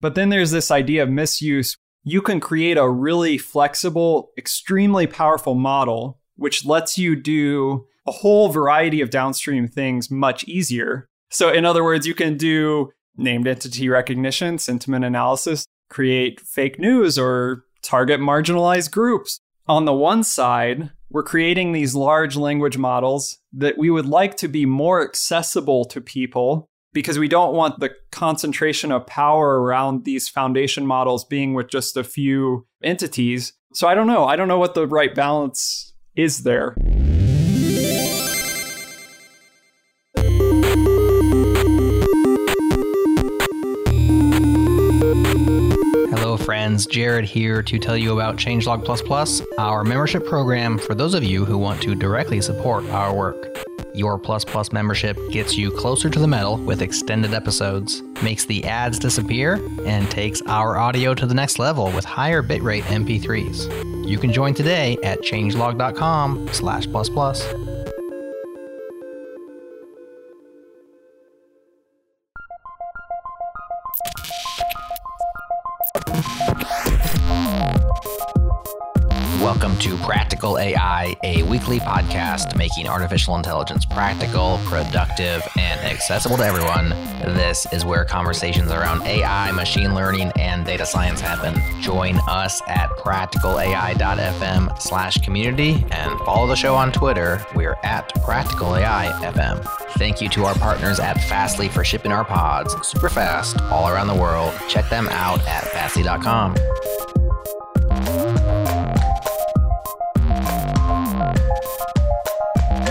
But then there's this idea of misuse. You can create a really flexible, extremely powerful model, which lets you do a whole variety of downstream things much easier. So, in other words, you can do named entity recognition, sentiment analysis, create fake news, or target marginalized groups. On the one side, we're creating these large language models that we would like to be more accessible to people because we don't want the concentration of power around these foundation models being with just a few entities. So I don't know. I don't know what the right balance is there. Hello, friends, Jared here to tell you about Changelog Plus Plus, our membership program for those of you who want to directly support our work. Your Plus Plus membership gets you closer to the metal with extended episodes, makes the ads disappear, and takes our audio to the next level with higher bitrate MP3s. You can join today at changelog.com slash plus plus. Welcome to Practical AI, a weekly podcast making artificial intelligence practical, productive, and accessible to everyone. This is where conversations around AI, machine learning, and data science happen. Join us at practicalai.fm slash community and follow the show on Twitter. We're at practicalaifm. Thank you to our partners at Fastly for shipping our pods super fast all around the world. Check them out at fastly.com.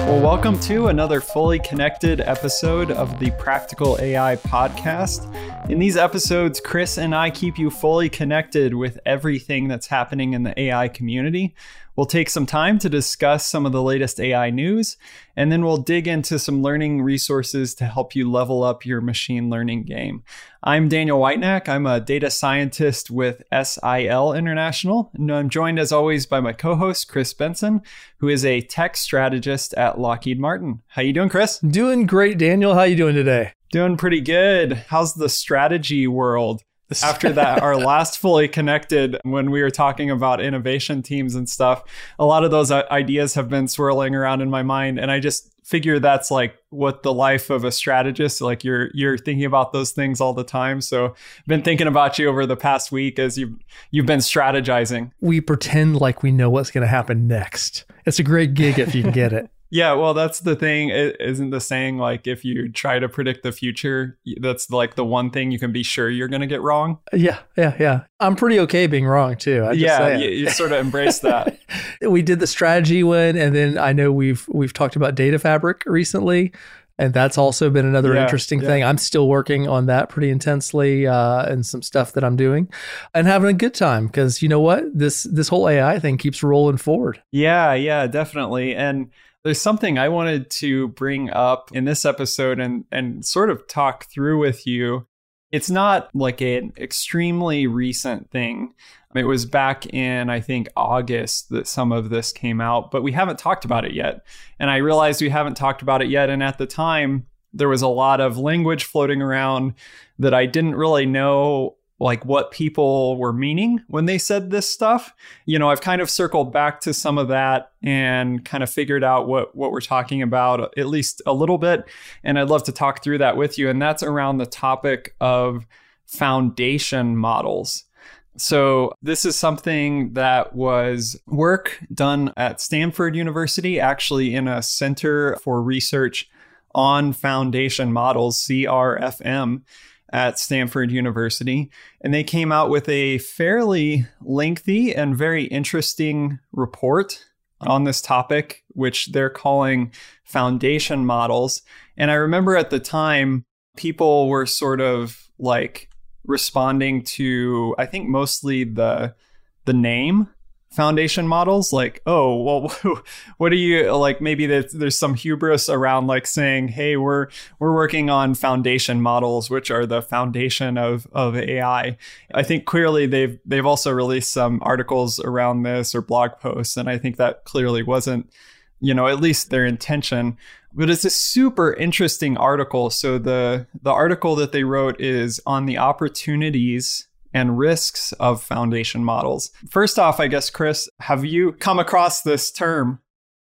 Well, welcome to another fully connected episode of the Practical AI podcast. In these episodes, Chris and I keep you fully connected with everything that's happening in the AI community. We'll take some time to discuss some of the latest AI news, and then we'll dig into some learning resources to help you level up your machine learning game. I'm Daniel Whitenack. I'm a data scientist with SIL International, and I'm joined as always by my co-host Chris Benson, who is a tech strategist at Lockheed Martin. How you doing, Chris? Doing great, Daniel. How you doing today? Doing pretty good. How's the strategy world? after that our last fully connected when we were talking about innovation teams and stuff a lot of those uh, ideas have been swirling around in my mind and i just figure that's like what the life of a strategist like you're you're thinking about those things all the time. So i've been thinking about you over the past week as you you've been strategizing. We pretend like we know what's going to happen next. It's a great gig if you can get it yeah, well, that's the thing. Isn't the saying like if you try to predict the future, that's like the one thing you can be sure you're going to get wrong. Yeah, yeah, yeah. I'm pretty okay being wrong too. yeah, you, you, sort of embrace that. we did the strategy one, and then I know we've we've talked about data fabric recently. And that's also been another yeah, interesting yeah. thing. I'm still working on that pretty intensely, uh, and some stuff that I'm doing, and having a good time because you know what this this whole AI thing keeps rolling forward. Yeah, yeah, definitely. And there's something I wanted to bring up in this episode and and sort of talk through with you. It's not like an extremely recent thing. It was back in, I think, August that some of this came out, but we haven't talked about it yet. And I realized we haven't talked about it yet. And at the time, there was a lot of language floating around that I didn't really know like what people were meaning when they said this stuff. You know, I've kind of circled back to some of that and kind of figured out what what we're talking about at least a little bit and I'd love to talk through that with you and that's around the topic of foundation models. So, this is something that was work done at Stanford University, actually in a center for research on foundation models, CRFM at Stanford University. And they came out with a fairly lengthy and very interesting report on this topic, which they're calling foundation models. And I remember at the time, people were sort of like responding to, I think mostly the the name foundation models like oh well what are you like maybe there's, there's some hubris around like saying hey we're we're working on foundation models which are the foundation of of ai i think clearly they've they've also released some articles around this or blog posts and i think that clearly wasn't you know at least their intention But it's a super interesting article. So the the article that they wrote is on the opportunities and risks of foundation models. First off, I guess Chris, have you come across this term?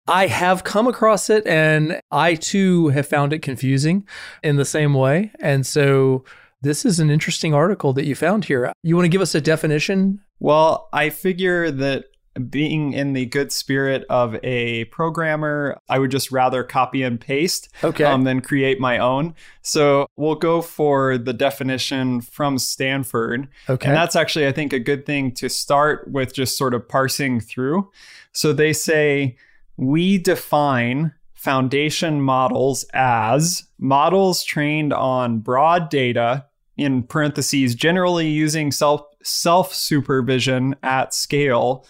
I have come across it and I too have found it confusing in the same way. And so this is an interesting article that you found here. You want to give us a definition? Well, I figure that being in the good spirit of a programmer, I would just rather copy and paste okay. um, than create my own. So we'll go for the definition from Stanford. Okay. And that's actually, I think, a good thing to start with just sort of parsing through. So they say, we define foundation models as models trained on broad data in parentheses generally using self self supervision at scale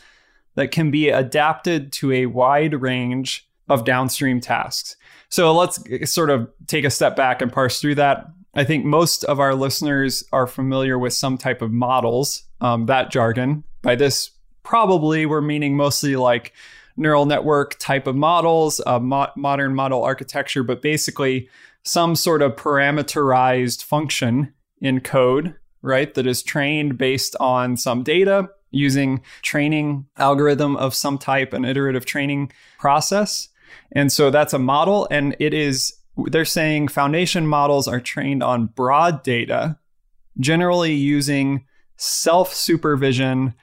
that can be adapted to a wide range of downstream tasks. So let's sort of take a step back and parse through that. I think most of our listeners are familiar with some type of models, um, that jargon. By this, probably we're meaning mostly like neural network type of models, uh, mo- modern model architecture, but basically some sort of parameterized function in code, right, that is trained based on some data using training algorithm of some type, an iterative training process. And so that's a model. And it is, they're saying foundation models are trained on broad data, generally using self supervision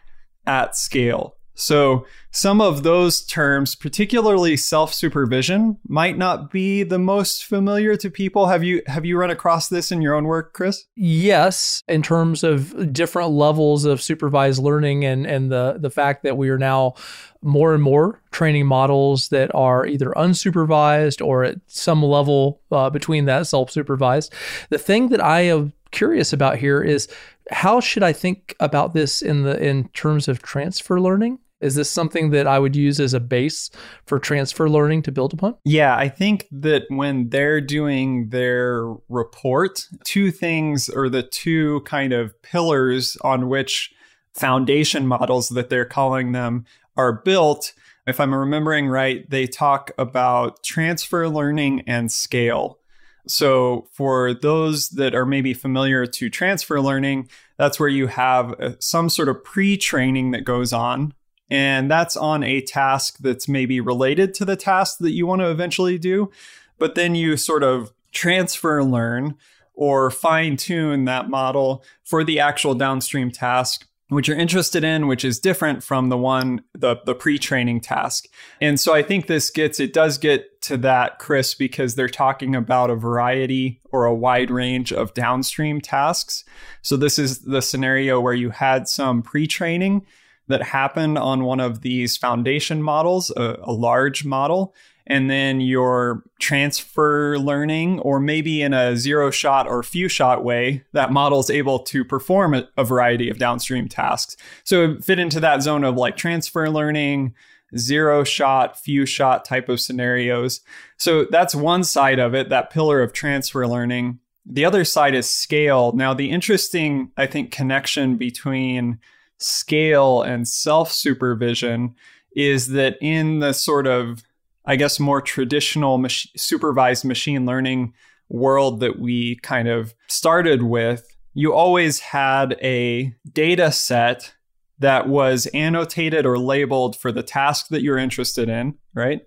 at scale. So some of those terms, particularly self-supervision, might not be the most familiar to people. Have you have you run across this in your own work, Chris? Yes, in terms of different levels of supervised learning and and the the fact that we are now more and more training models that are either unsupervised or at some level uh, between that self-supervised. The thing that I am curious about here is how should I think about this in the in terms of transfer learning? Is this something that I would use as a base for transfer learning to build upon? Yeah, I think that when they're doing their report, two things or the two kind of pillars on which foundation models that they're calling them are built. If I'm remembering right, they talk about transfer learning and scale. So, for those that are maybe familiar to transfer learning, that's where you have uh, some sort of pre training that goes on and that's on a task that's maybe related to the task that you want to eventually do. But then you sort of transfer learn or fine tune that model for the actual downstream task which you're interested in, which is different from the one, the, the pre-training task. And so I think this gets, it does get to that, Chris, because they're talking about a variety or a wide range of downstream tasks. So this is the scenario where you had some pre-training that happened on one of these foundation models, a, a large model, and then your transfer learning, or maybe in a zero shot or few shot way, that model is able to perform a, variety of downstream tasks. So fit into that zone of like transfer learning, zero shot, few shot type of scenarios. So that's one side of it, that pillar of transfer learning. The other side is scale. Now, the interesting, I think, connection between scale and self supervision is that in the sort of, I guess, more traditional mach- supervised machine learning world that we kind of started with, you always had a data set that was annotated or labeled for the task that you're interested in, right?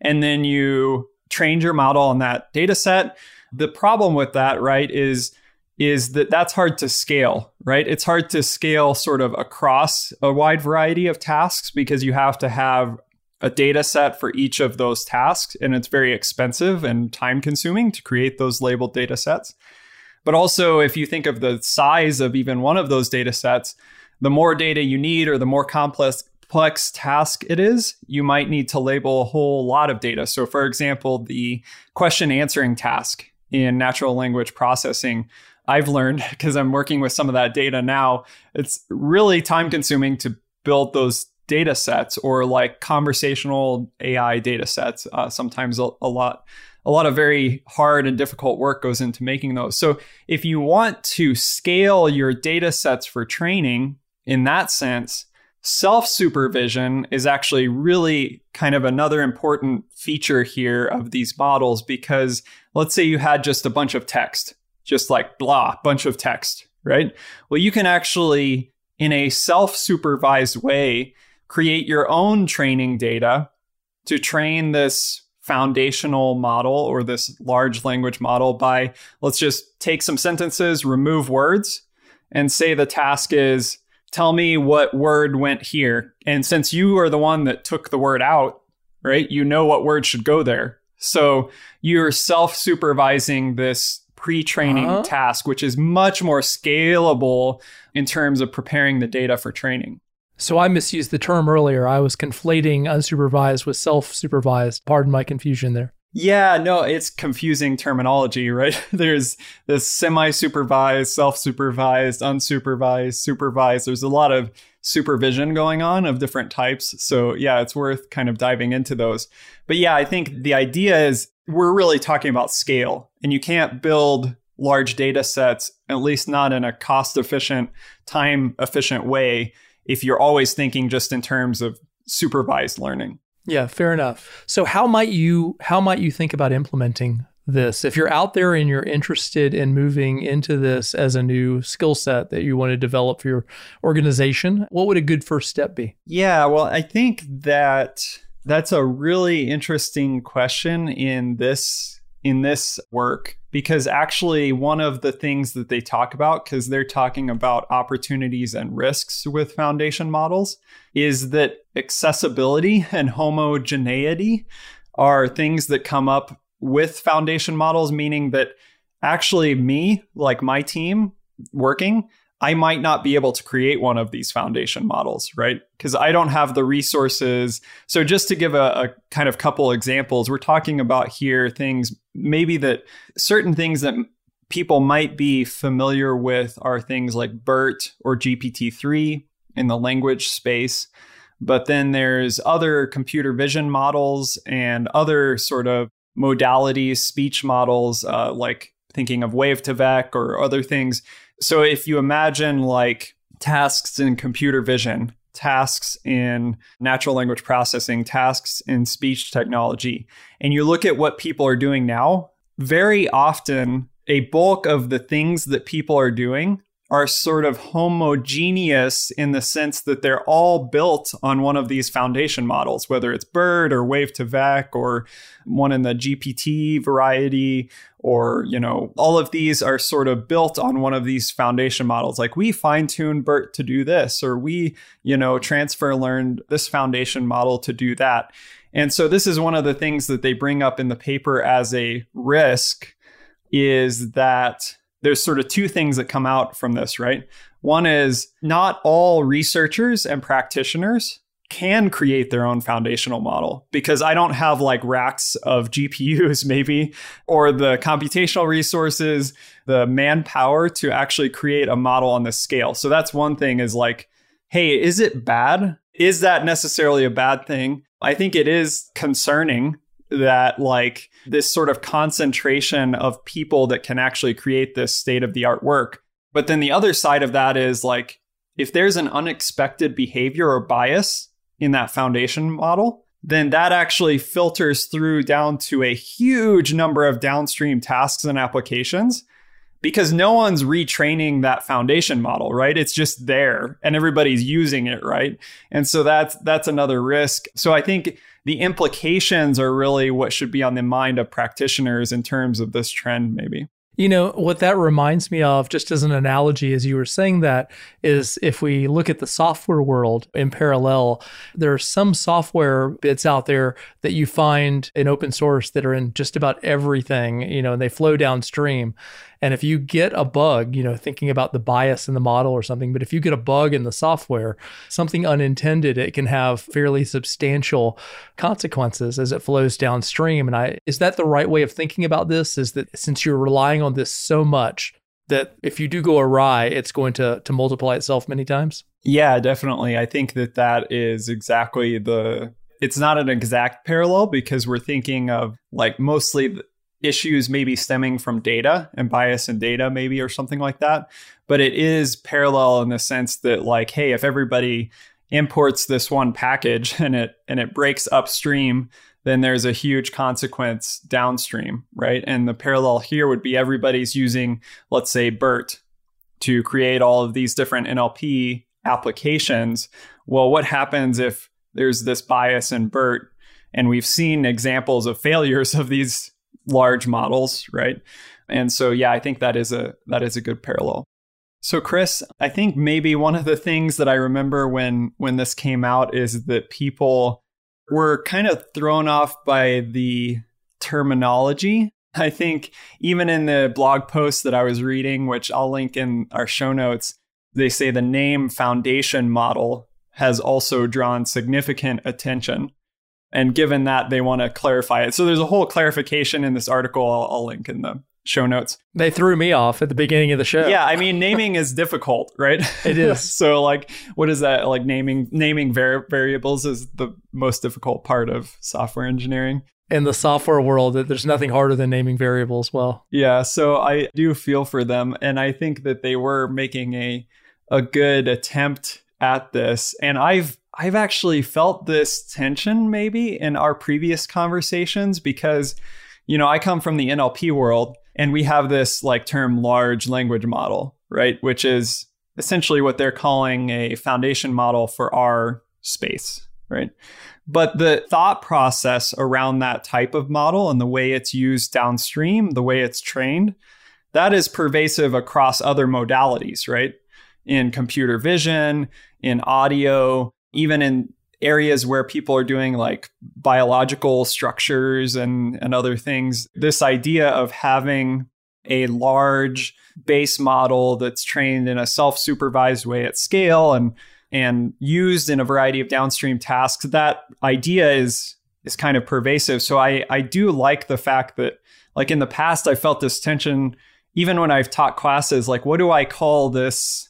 And then you trained your model on that data set. The problem with that, right, is is that that's hard to scale, right? It's hard to scale sort of across a wide variety of tasks because you have to have a data set for each of those tasks and it's very expensive and time consuming to create those labeled data sets. But also if you think of the size of even one of those data sets, the more data you need or the more complex complex task it is, you might need to label a whole lot of data. So for example, the question answering task in natural language processing I've learned because I'm working with some of that data now, it's really time consuming to build those data sets or like conversational AI data sets. Uh, sometimes a, a lot a lot of very hard and difficult work goes into making those. So if you want to scale your data sets for training in that sense, Self supervision is actually really kind of another important feature here of these models because let's say you had just a bunch of text, just like blah, bunch of text, right? Well, you can actually, in a self supervised way, create your own training data to train this foundational model or this large language model by let's just take some sentences, remove words, and say the task is tell me what word went here. And since you are the one that took the word out, right, you know what word should go there. So you're self supervising this pre training uh-huh. task, which is much more scalable in terms of preparing the data for training. So I misused the term earlier. I was conflating unsupervised with self supervised. Pardon my confusion there. Yeah, no, it's confusing terminology, right? There's this semi supervised, self supervised, unsupervised, supervised. There's a lot of supervision going on of different types. So, yeah, it's worth kind of diving into those. But yeah, I think the idea is we're really talking about scale, and you can't build large data sets, at least not in a cost efficient, time efficient way, if you're always thinking just in terms of supervised learning. Yeah, fair enough. So how might you how might you think about implementing this? If you're out there and you're interested in moving into this as a new skill set that you want to develop for your organization, what would a good first step be? Yeah, well, I think that that's a really interesting question in this in this work because actually one of the things that they talk about because they're talking about opportunities and risks with foundation models is that accessibility and homogeneity are things that come up with foundation models meaning that actually me like my team working I might not be able to create one of these foundation models, right? Because I don't have the resources. So, just to give a, a, kind of couple examples, we're talking about here things maybe that certain things that people might be familiar with are things like BERT or GPT 3 in the language space. But then there's other computer vision models and other sort of modalities, speech models, uh, like thinking of wav2vec or other things so if you imagine like tasks in computer vision, tasks in natural language processing, tasks in speech technology, and you look at what people are doing now, very often a bulk of the things that people are doing are sort of homogeneous in the sense that they're all built on one of these foundation models, whether it's BERT or wav2vec or one in the GPT variety, or, you know, all of these are sort of built on one of these foundation models. Like we fine tune BERT to do this, or we, you know, transfer learned this foundation model to do that. And so this is one of the things that they bring up in the paper as a risk is that there's sort of two things that come out from this, right? One is not all researchers and practitioners can create their own foundational model because I don't have like racks of GPUs, maybe, or the computational resources, the manpower to actually create a model on this scale. So that's one thing is like, hey, is it bad? Is that necessarily a bad thing? I think it is concerning that like this sort of concentration of people that can actually create this state of the art work. But then the other side of that is like if there's an unexpected behavior or bias in that foundation model, then that actually filters through down to a huge number of downstream tasks and applications because no one's retraining that foundation model, right? It's just there and everybody's using it, right? And so that's that's another risk. So I think the implications are really what should be on the mind of practitioners in terms of this trend maybe. You know, what that reminds me of, just as an analogy, as you were saying that, is if we look at the software world in parallel, there are some software bits out there that you find in open source that are in just about everything, you know, and they flow downstream. And if you get a bug, you know, thinking about the bias in the model or something, but if you get a bug in the software, something unintended, it can have fairly substantial consequences as it flows downstream. And I is that the right way of thinking about this? Is that since you're relying on this so much, that if you do go awry, it's going to to multiply itself many times? Yeah, definitely. I think that that is exactly the it's not an exact parallel because we're thinking of like mostly issues maybe stemming from data and bias in data maybe or something like that but it is parallel in the sense that like hey if everybody imports this one package and it and it breaks upstream, then there's a huge consequence downstream, right? And the parallel here would be everybody's using, let's say, BERT to create all of these different NLP applications. Well, what happens if there's this bias in BERT? And we've seen examples of failures of these large models, right? And so yeah, I think that is a that is a good parallel. So Chris, I think maybe one of the things that I remember when when this came out is that people were kind of thrown off by the terminology. I think even in the blog post that I was reading, which I'll link in our show notes, they say the name foundation model has also drawn significant attention. And given that, they want to clarify it. So there's a whole clarification in this article I'll, I'll link in the show notes. They threw me off at the beginning of the show. Yeah, I mean naming is difficult, right? It is. so like what is that like naming naming var- variables is the most difficult part of software engineering. In the software world, there's nothing harder than naming variables well. Yeah, so I do feel for them and I think that they were making a a good attempt at this and I've I've actually felt this tension maybe in our previous conversations because you know, I come from the NLP world and we have this like term large language model, right? Which is essentially what they're calling a foundation model for our space, right? But the thought process around that type of model and the way it's used downstream, the way it's trained, that is pervasive across other modalities, right? In computer vision, in audio, even in areas where people are doing like biological structures and, and other things, this idea of having a large base model that's trained in a self-supervised way at scale and and used in a variety of downstream tasks, that idea is is kind of pervasive. So I I do like the fact that like in the past I felt this tension even when I've taught classes, like what do I call this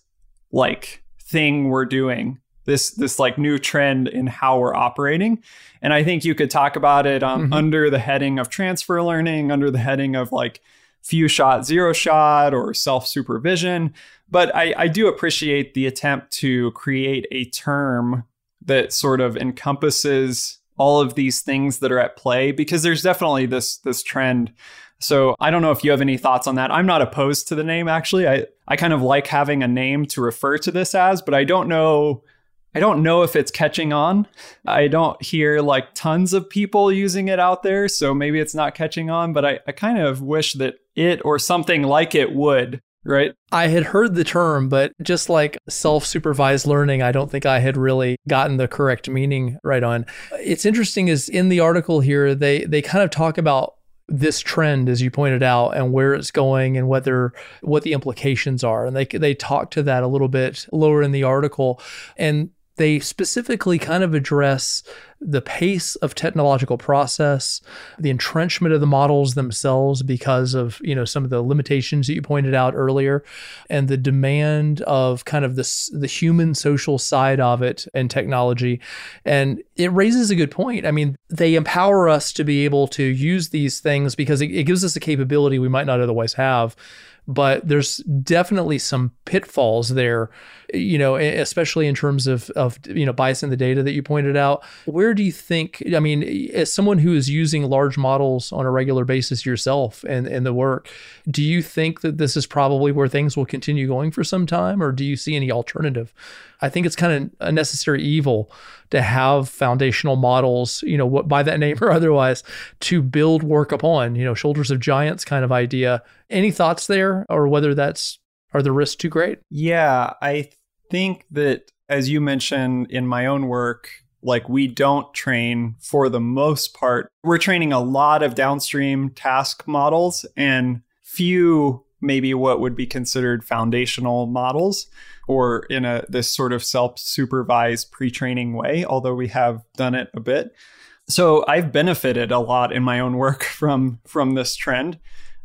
like thing we're doing? This this like new trend in how we're operating and i think you could talk about it um, mm-hmm. under the heading of transfer learning under the heading of like few shot zero shot or self supervision but I, I do appreciate the attempt to create a term that sort of encompasses all of these things that are at play because there's definitely this this trend so I don't know if you have any thoughts on that. I'm not opposed to the name actually. I, I kind of like having a name to refer to this as, but I don't know I don't know if it's catching on. I don't hear like tons of people using it out there, so maybe it's not catching on, but I, I kind of wish that it or something like it would, right? I had heard the term, but just like self supervised learning, I don't think I had really gotten the correct meaning right on. It's interesting is in the article here, they, they kind of talk about this trend as you pointed out and where it's going and whether what the implications are and they they talk to that a little bit lower in the article and they specifically kind of address the pace of technological process, the entrenchment of the models themselves because of, you know, some of the limitations that you pointed out earlier and the demand of kind of this the human social side of it and technology. And it raises a good point. I mean, they empower us to be able to use these things because it, it gives us a capability we might not otherwise have but there's definitely some pitfalls there, you know, especially in terms of, of, you know, biasing the data that you pointed out. Where do you think, I mean, as someone who is using large models on a regular basis yourself and in the work, do you think that this is probably where things will continue going for some time or do you see any alternative? I think it's kind of a necessary evil to have foundational models, you know, what by that name or otherwise, to build work upon, you know, shoulders of giants kind of idea. Any thoughts there, or whether that's are the risks too great? Yeah, I think that as you mentioned in my own work, like we don't train for the most part. We're training a lot of downstream task models and few maybe what would be considered foundational models or in a this sort of self-supervised pre-training way, although we have done it a bit. So I've benefited a lot in my own work from from this trend.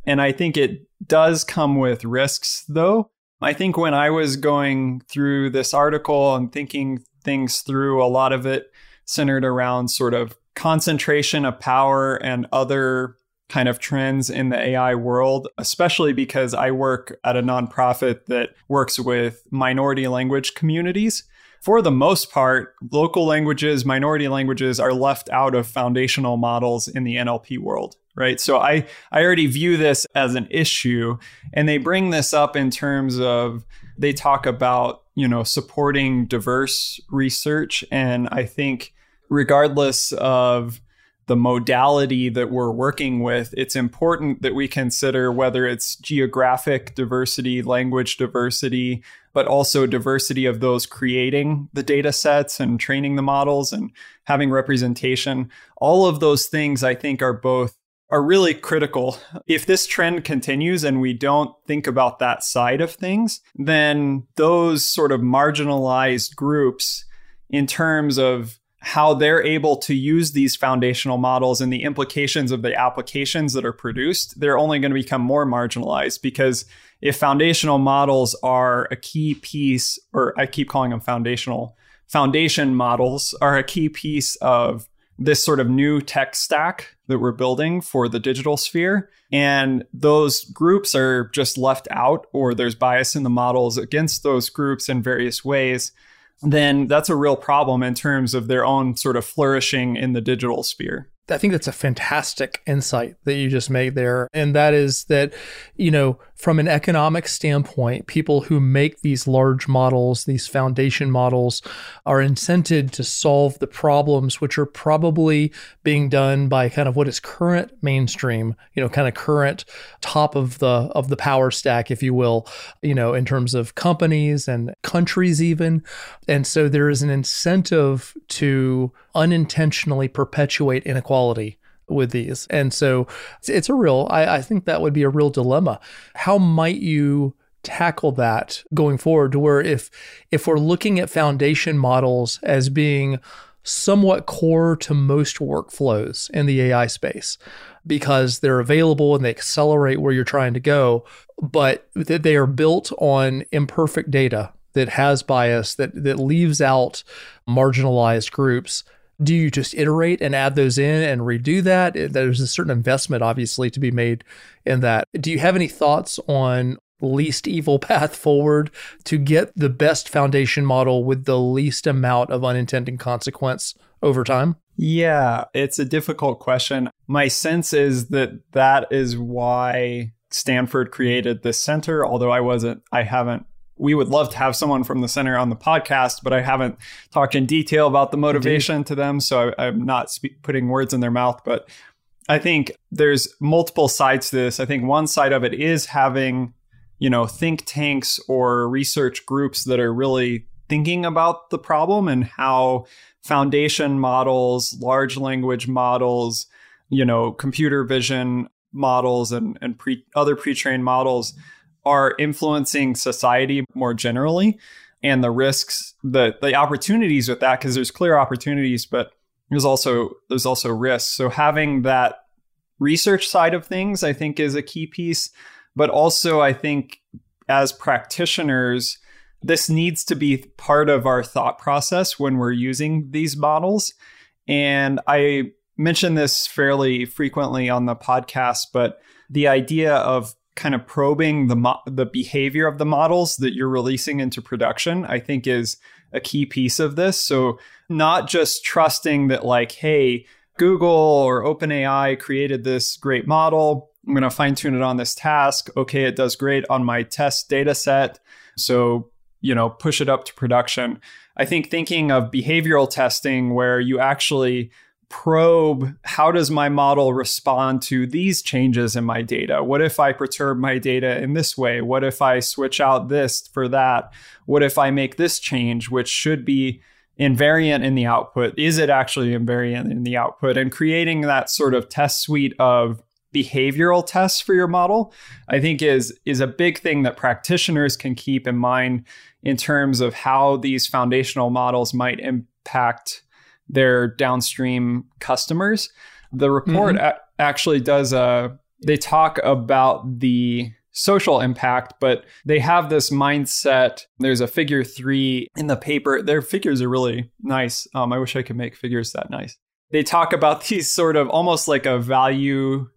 And I think it does come with risks though. I think when I was going through this article and thinking things through, a lot of it centered around sort of concentration of power and other kind of trends in the AI world, especially because I work at a nonprofit that works with minority language communities. for the most part, local languages, minority languages are left out of foundational models in the NLP world, right? So I, I already view this as an issue. And they bring this up in terms of they talk about, you know, supporting diverse research. And I think regardless of the modality that we're working with, it's important that we consider whether it's geographic diversity, language diversity, but also diversity of those creating the data sets and training the models and having representation. All of those things I think are both are really critical. If this trend continues and we don't think about that side of things, then those sort of marginalized groups in terms of how they're able to use these foundational models and the implications of the applications that are produced, they're only going to become more marginalized because if foundational models are a key piece, or I keep calling them foundational, foundation models are a key piece of this sort of new tech stack that we're building for the digital sphere. And those groups are just left out, or there's bias in the models against those groups in various ways then that's a real problem in terms of their own sort of flourishing in the digital sphere. I think that's a fantastic insight that you just made there. And that is that, you know, from an economic standpoint, people who make these large models, these foundation models, are incented to solve the problems which are probably being done by kind of what is current mainstream, you know, kind of current top of the of the power stack, if you will, you know, in terms of companies and countries even. And so there is an incentive to unintentionally perpetuate inequality with these. And so it's a real, I, I think that would be a real dilemma. How might you tackle that going forward to where if if we're looking at foundation models as being somewhat core to most workflows in the AI space because they're available and they accelerate where you're trying to go, but that they are built on imperfect data that has bias that that leaves out marginalized groups do you just iterate and add those in and redo that? There's a certain investment, obviously, to be made in that. Do you have any thoughts on least evil path forward to get the best foundation model with the least amount of unintended consequence over time? Yeah, it's a difficult question. My sense is that that is why Stanford created this center, although I wasn't, I haven't we would love to have someone from the center on the podcast, but I haven't talked in detail about the motivation Indeed. to them. So I, am not spe- putting words in their mouth. But I think there's multiple sides to this. I think one side of it is having, you know, think tanks or research groups that are really thinking about the problem and how foundation models, large language models, you know, computer vision models and, and pre- other pre-trained models are influencing society more generally and the risks the the opportunities with that because there's clear opportunities but there's also there's also risks. So having that research side of things i think is a key piece but also i think as practitioners this needs to be part of our thought process when we're using these models. And i mention this fairly frequently on the podcast but the idea of kind of probing the mo- the behavior of the models that you're releasing into production i think is a key piece of this. So not just trusting that like hey google or openai created this great model i'm going to fine tune it on this task. Okay it does great on my test data set. So you know push it up to production. I think thinking of behavioral testing where you actually probe how does my model respond to these changes in my data? What if I perturb my data in this way? What if I switch out this for that? What if I make this change, which should be invariant in the output? Is it actually invariant in the output? And creating that sort of test suite of behavioral tests for your model, I think is is a big thing that practitioners can keep in mind in terms of how these foundational models might impact their downstream customers. The report mm-hmm. a- actually does a, they talk about the social impact, but they have this mindset. There's a figure three in the paper. Their figures are really nice. Um, I wish I could make figures that nice. They talk about these sort of almost like a value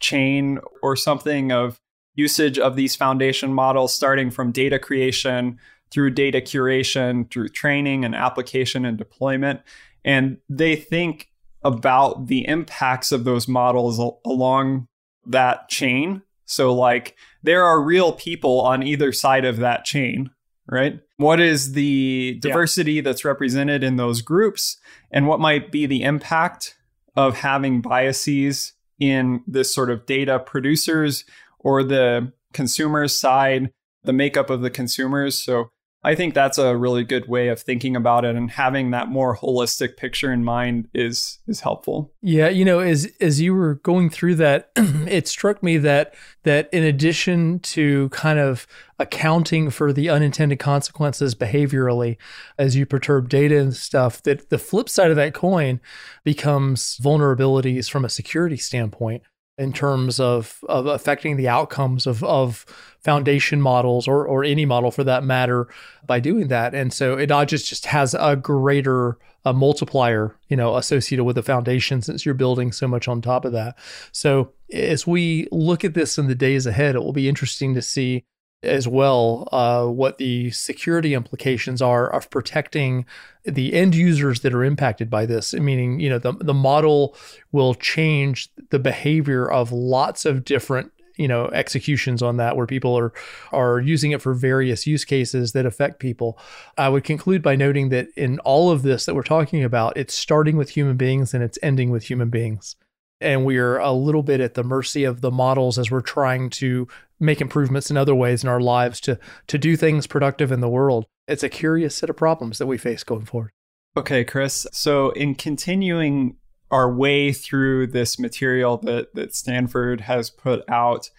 chain or something of usage of these foundation models, starting from data creation through data curation, through training and application and deployment. And they think about the impacts of those models al- along that chain. So, like, there are real people on either side of that chain, right? What is the diversity yeah. that's represented in those groups? And what might be the impact of having biases in this sort of data producers or the consumers side, the makeup of the consumers? So, I think that's a really good way of thinking about it and having that more holistic picture in mind is is helpful. Yeah, you know, as as you were going through that, it struck me that that in addition to kind of accounting for the unintended consequences behaviorally as you perturb data and stuff, that the flip side of that coin becomes vulnerabilities from a security standpoint in terms of of affecting the outcomes of of foundation models or or any model for that matter by doing that. And so it just just has a greater a multiplier, you know, associated with the foundation since you're building so much on top of that. So as we look at this in the days ahead, it will be interesting to see as well uh, what the security implications are of protecting the end users that are impacted by this. Meaning you know the, the model will change the behavior of lots of different you know executions on that where people are are using it for various use cases that affect people. I would conclude by noting that in all of this that we're talking about it's starting with human beings and it's ending with human beings. And we are a little bit at the mercy of the models as we're trying to make improvements in other ways in our lives to to do things productive in the world. It's a curious set of problems that we face going forward. Okay, Chris. So in continuing our way through this material that that Stanford has put out,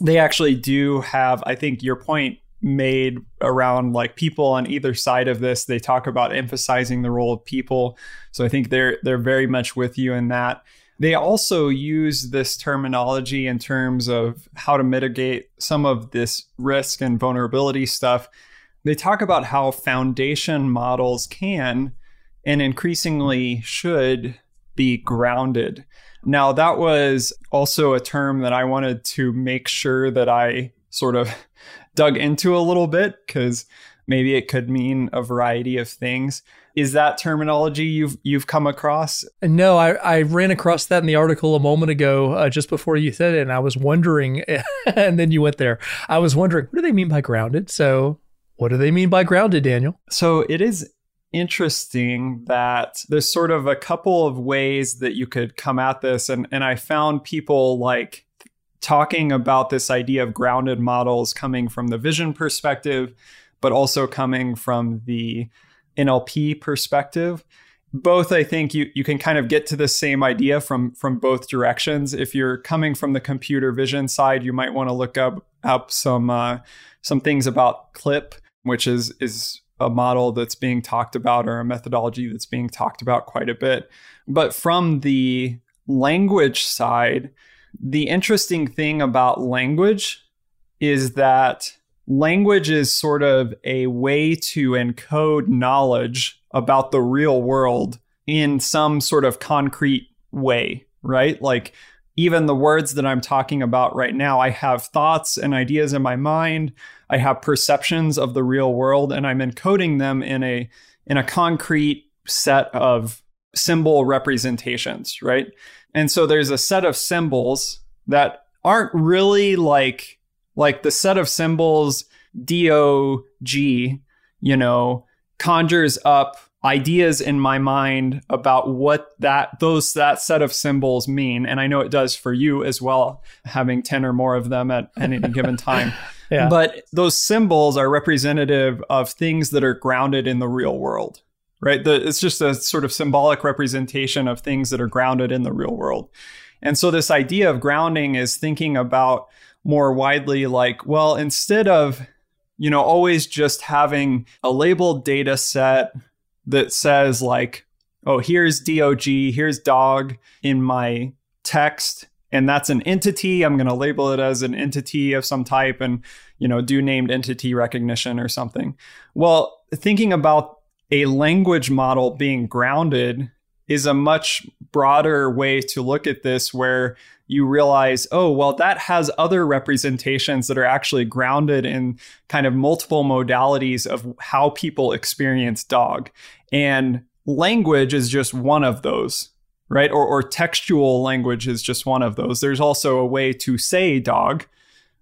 they actually do have I think your point made around like people on either side of this they talk about emphasizing the role of people so i think they're they're very much with you in that they also use this terminology in terms of how to mitigate some of this risk and vulnerability stuff. They talk about how foundation models can and increasingly should be grounded. Now, that was also a term that I wanted to make sure that I sort of dug into a little bit because maybe it could mean a variety of things. Is that terminology you've you've come across? No, I, I ran across that in the article a moment ago, uh, just before you said it, and I was wondering, and then you went there. I was wondering, what do they mean by grounded? So, what do they mean by grounded, Daniel? So it is interesting that there's sort of a couple of ways that you could come at this, and and I found people like talking about this idea of grounded models coming from the vision perspective, but also coming from the NLP perspective. Both, I think you, you can kind of get to the same idea from from both directions. If you're coming from the computer vision side, you might want to look up up some uh, some things about CLIP, which is is a model that's being talked about or a methodology that's being talked about quite a bit. But from the language side, the interesting thing about language is that language is sort of a way to encode knowledge about the real world in some sort of concrete way, right? Like even the words that I'm talking about right now, I have thoughts and ideas in my mind. I have perceptions of the real world and I'm encoding them in a in a concrete set of symbol representations, right? And so there's a set of symbols that aren't really like like the set of symbols DOG, you know, conjures up ideas in my mind about what that those that set of symbols mean. And i know it does for you as well having 10 or more of them at any given time. Yeah. but those symbols are representative of things that are grounded in the real world right? The, it's just a sort of symbolic representation of things that are grounded in the real world. And so this idea of grounding is thinking about more widely like, well, instead of, you know, always just having a labeled data set that says like, oh, here's DOG, here's dog in my text, and that's an entity. I'm going to label it as an entity of some type and, you know, do named entity recognition or something. Well, thinking about a language model being grounded is a much broader way to look at this where you realize, oh, well, that has other representations that are actually grounded in kind of multiple modalities of how people experience dog. And language is just one of those, right? Or, or textual language is just one of those. There's also a way to say dog,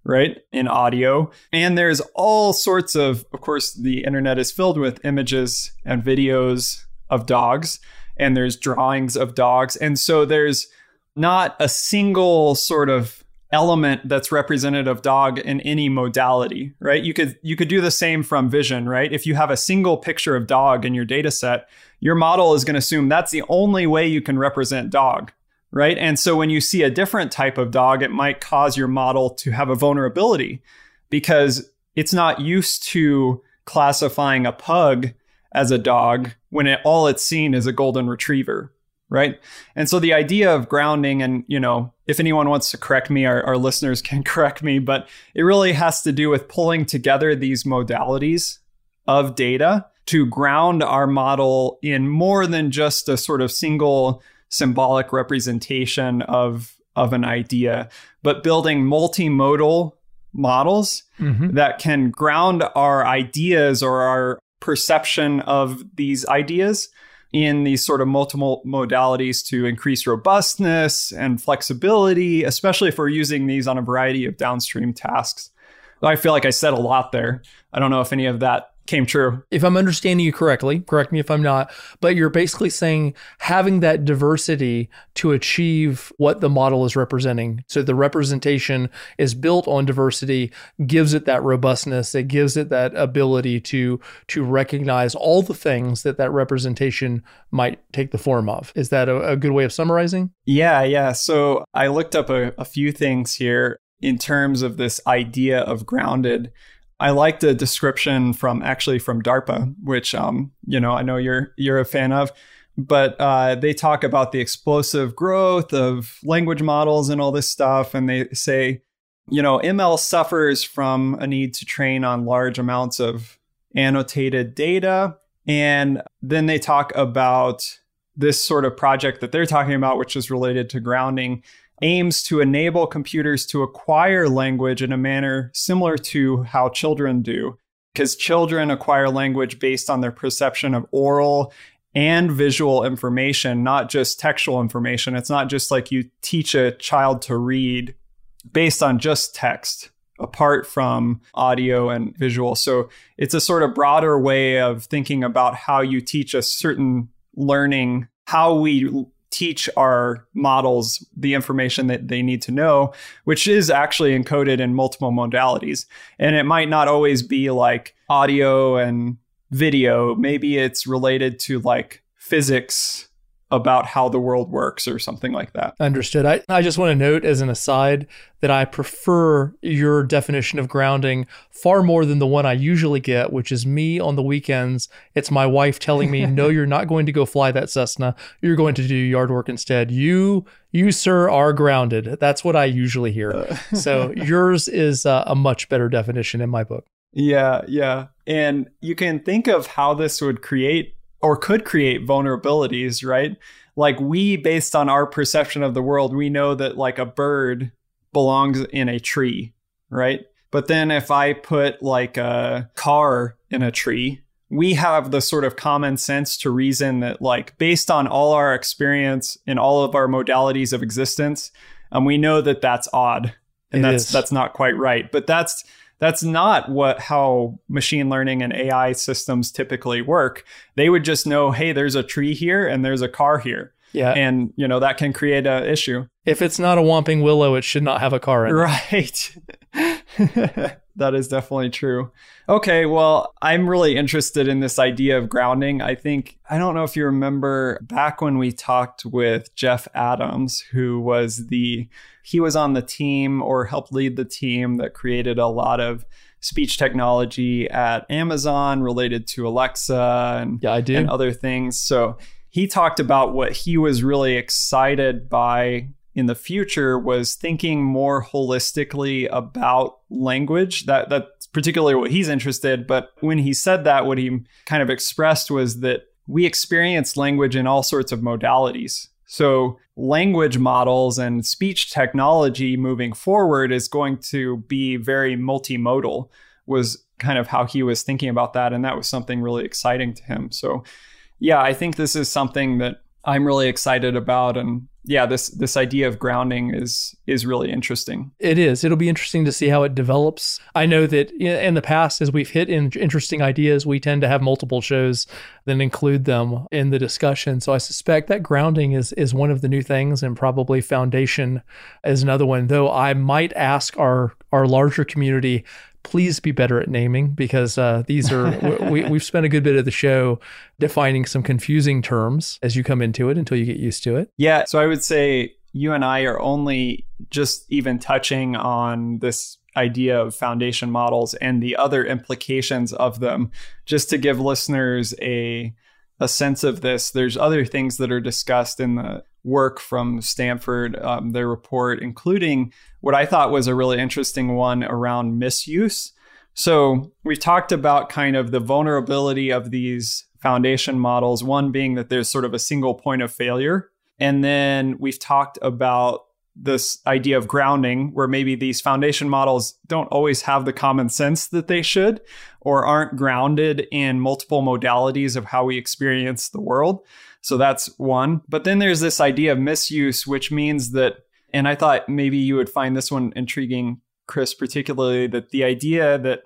right, in audio. And there's all sorts of, of course, the internet is filled with images and videos of dogs, and there's drawings of dogs. And so there's not a single sort of element that's representative of dog in any modality, right? You could you could do the same from vision, right? If you have a single picture of dog in your data set, your model is going to assume that's the only way you can represent dog, right? And so when you see a different type of dog, it might cause your model to have a vulnerability because it's not used to classifying a pug as a dog when it, all it's seen is a golden retriever, right? And so the idea of grounding, and you know, if anyone wants to correct me, our, our listeners can correct me, but it really has to do with pulling together these modalities of data to ground our model in more than just a sort of single symbolic representation of of an idea, but building multimodal models mm-hmm. that can ground our ideas or our perception of these ideas in these sort of multiple modalities to increase robustness and flexibility, especially if we're using these on a variety of downstream tasks. I feel like I said a lot there. I don't know if any of that came true. If I'm understanding you correctly, correct me if I'm not, but you're basically saying having that diversity to achieve what the model is representing. So the representation is built on diversity, gives it that robustness, it gives it that ability to to recognize all the things that that representation might take the form of. Is that a, a good way of summarizing? Yeah, yeah. So I looked up a, a few things here in terms of this idea of grounded I like the description from actually from DARPA, which um, you know I know you're you're a fan of, but uh, they talk about the explosive growth of language models and all this stuff, and they say, you know, ML suffers from a need to train on large amounts of annotated data, and then they talk about this sort of project that they're talking about, which is related to grounding aims to enable computers to acquire language in a manner similar to how children do, because children acquire language based on their perception of oral and visual information, not just textual information. It's not just like you teach a child to read based on just text apart from audio and visual. So it's a sort of broader way of thinking about how you teach a certain learning, how we teach our models the information that they need to know, which is actually encoded in multiple modalities. And it might not always be like audio and video. Maybe it's related to like physics about how the world works or something like that. Understood. I, I just want to note as an aside that I prefer your definition of grounding far more than the one I usually get, which is me on the weekends. It's my wife telling me, no, you're not going to go fly that Cessna. You're going to do yard work instead. You, you, sir, are grounded. That's what I usually hear. so yours is uh, a much better definition in my book. Yeah, yeah. And you can think of how this would create or could create vulnerabilities, right? Like we, based on our perception of the world, we know that like a bird belongs in a tree, right? But then if I put like a car in a tree, we have the sort of common sense to reason that like based on all our experience in all of our modalities of existence, um, we know that that's odd and it that's is. that's not quite right. But that's that's not what how machine learning and AI systems typically work. They would just know, hey, there's a tree here and there's a car here. Yeah. And, you know, that can create an issue. If it's not a whomping willow, it should not have a car in it. Right. that is definitely true. Okay, well, I'm really interested in this idea of grounding. I think, I don't know if you remember back when we talked with Jeff Adams, who was the, he was on the team or helped lead the team that created a lot of speech technology at Amazon related to Alexa and, yeah, I do. and other things. So he talked about what he was really excited by in the future was thinking more holistically about language. That that's particularly what he's interested. But when he said that, what he kind of expressed was that we experience language in all sorts of modalities. So, language models and speech technology moving forward is going to be very multimodal, was kind of how he was thinking about that. And that was something really exciting to him. So, yeah, I think this is something that I'm really excited about. And yeah, this this idea of grounding is is really interesting. It is. It'll be interesting to see how it develops. I know that in the past, as we've hit in interesting ideas, we tend to have multiple shows then include them in the discussion. So I suspect that grounding is is one of the new things, and probably foundation is another one. Though I might ask our our larger community please be better at naming because uh, these are we, we've spent a good bit of the show defining some confusing terms as you come into it until you get used to it. Yeah, so I would say you and I are only just even touching on this idea of foundation models and the other implications of them just to give listeners a a sense of this there's other things that are discussed in the work from Stanford, um, their report, including what I thought was a really interesting one around misuse. So we've talked about kind of the vulnerability of these foundation models, one being that there's sort of a single point of failure. And then we've talked about this idea of grounding, where maybe these foundation models don't always have the common sense that they should, or aren't grounded in multiple modalities of how we experience the world. So that's one. But then there's this idea of misuse, which means that, and I thought maybe you would find this one intriguing, Chris, particularly that the idea that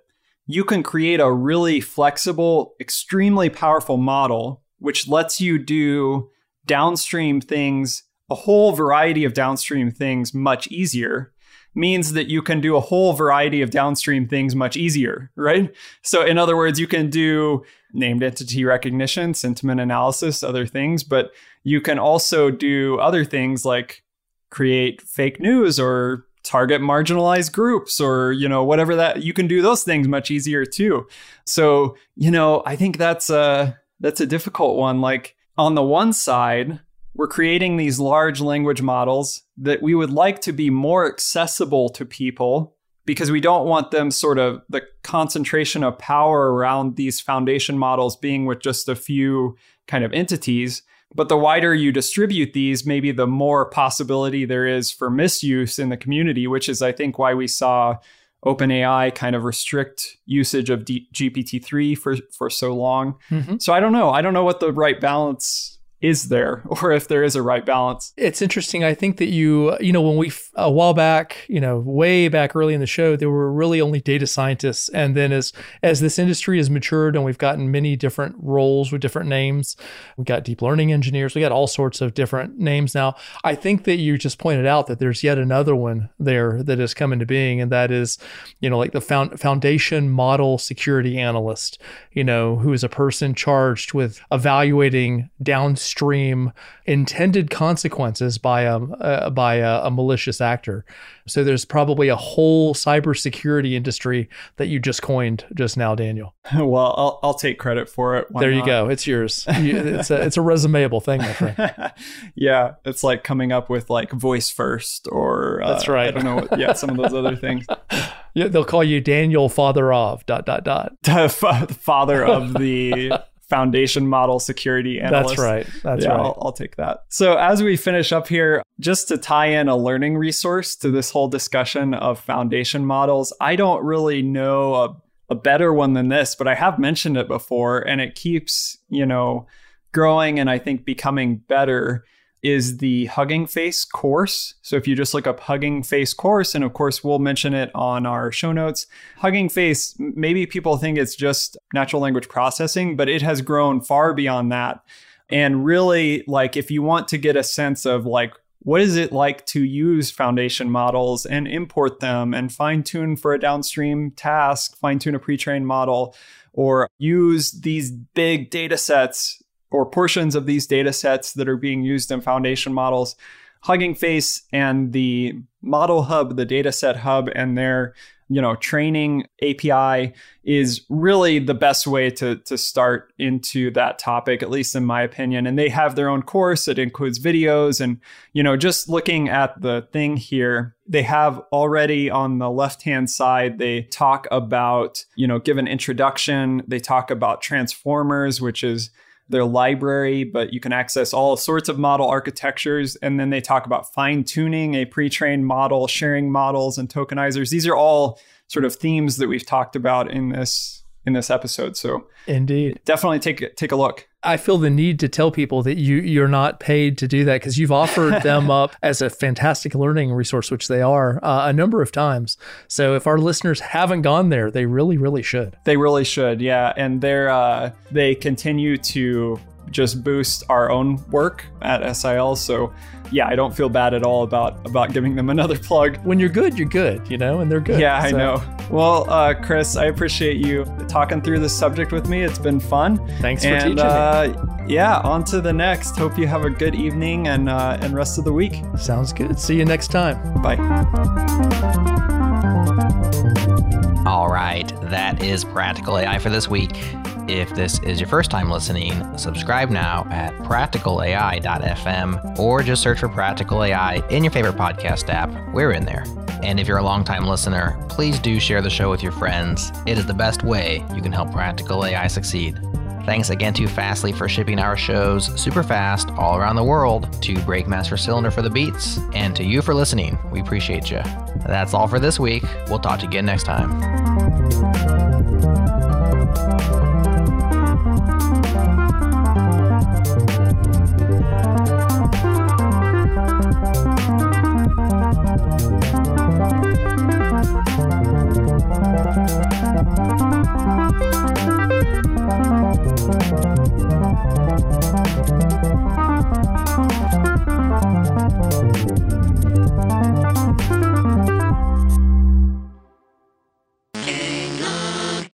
you can create a really flexible, extremely powerful model, which lets you do downstream things, a whole variety of downstream things much easier means that you can do a whole variety of downstream things much easier, right? So, in other words, you can do named entity recognition, sentiment analysis, other things, but you can also do other things like create fake news or target marginalized groups or you know whatever that you can do those things much easier too so you know i think that's a that's a difficult one like on the one side we're creating these large language models that we would like to be more accessible to people because we don't want them sort of the concentration of power around these foundation models being with just a few kind of entities. But the wider you distribute these, maybe the more possibility there is for misuse in the community, which is, I think, why we saw OpenAI kind of restrict usage of D- GPT-3 for, for so long. Mm-hmm. So I don't know. I don't know what the right balance is there or if there is a right balance. It's interesting. I think that you, uh, you know, when we, a while back, you know, way back early in the show, there were really only data scientists. And then as, as this industry has matured and we've gotten many different roles with different names, we got deep learning engineers, we got all sorts of different names now. I think that you just pointed out that there's yet another one there that has come into being. And that is, you know, like the found, foundation model security analyst, you know, who is a person charged with evaluating downstream extreme intended consequences by a uh, by a, a, malicious actor. So there's probably a whole cybersecurity industry that you just coined just now, Daniel. Well, I'll, I'll take credit for it. Why there not? you go. It's yours. it's a it's a resumeable thing, my friend. yeah, it's like coming up with like voice first or uh, that's right. I don't know. What, yeah, some of those other things. Yeah, they'll call you Daniel, father of dot dot dot. father of the foundation model security analyst. That's right. That's yeah, right. I'll, I'll, take that. So as we finish up here, just to tie in a learning resource to this whole discussion of foundation models, I don't really know a, a better one than this, but I have mentioned it before and it keeps, you know, growing and I think becoming better is the Hugging Face course. So if you just look up Hugging Face course, and of course we'll mention it on our show notes, Hugging Face, maybe people think it's just natural language processing, but it has grown far beyond that. And really, like, if you want to get a sense of like, what is it like to use foundation models and import them and fine tune for a downstream task, fine tune a pre trained model, or use these big data sets or portions of these data sets that are being used in foundation models. Hugging Face and the Model Hub, the dataset hub, and their you know training API is really the best way to to start into that topic, at least in my opinion. And they have their own course. It includes videos, and you know just looking at the thing here, they have already on the left hand side they talk about you know give an introduction. They talk about transformers, which is their library, but you can access all sorts of model architectures. And then they talk about fine tuning a pre trained model, sharing models, and tokenizers. These are all sort of themes that we've talked about in this in this episode. So indeed, definitely take take a look. I feel the need to tell people that you you're not paid to do that because you've offered them up as a fantastic learning resource, which they are uh, a number of times. So if our listeners haven't gone there, they really really should. They really should, yeah. And they're uh, they continue to just boost our own work at SIL. So yeah, I don't feel bad at all about about giving them another plug. When you're good, you're good, you know, and they're good. Yeah, so. I know. Well, uh, Chris, I appreciate you talking through this subject with me. It's been fun. Thanks for teaching uh, me. Yeah, on to the next. Hope you have a good evening and uh, and rest of the week. Sounds good. See you next time. Bye. All right, that is Practical AI for this week. If this is your first time listening, subscribe now at practicalai.fm or just search for Practical AI in your favorite podcast app. We're in there. And if you're a longtime listener, please do share the show with your friends. It is the best way you can help Practical AI succeed. Thanks again to Fastly for shipping our shows super fast all around the world, to Breakmaster Cylinder for the beats, and to you for listening. We appreciate you. That's all for this week. We'll talk to you again next time.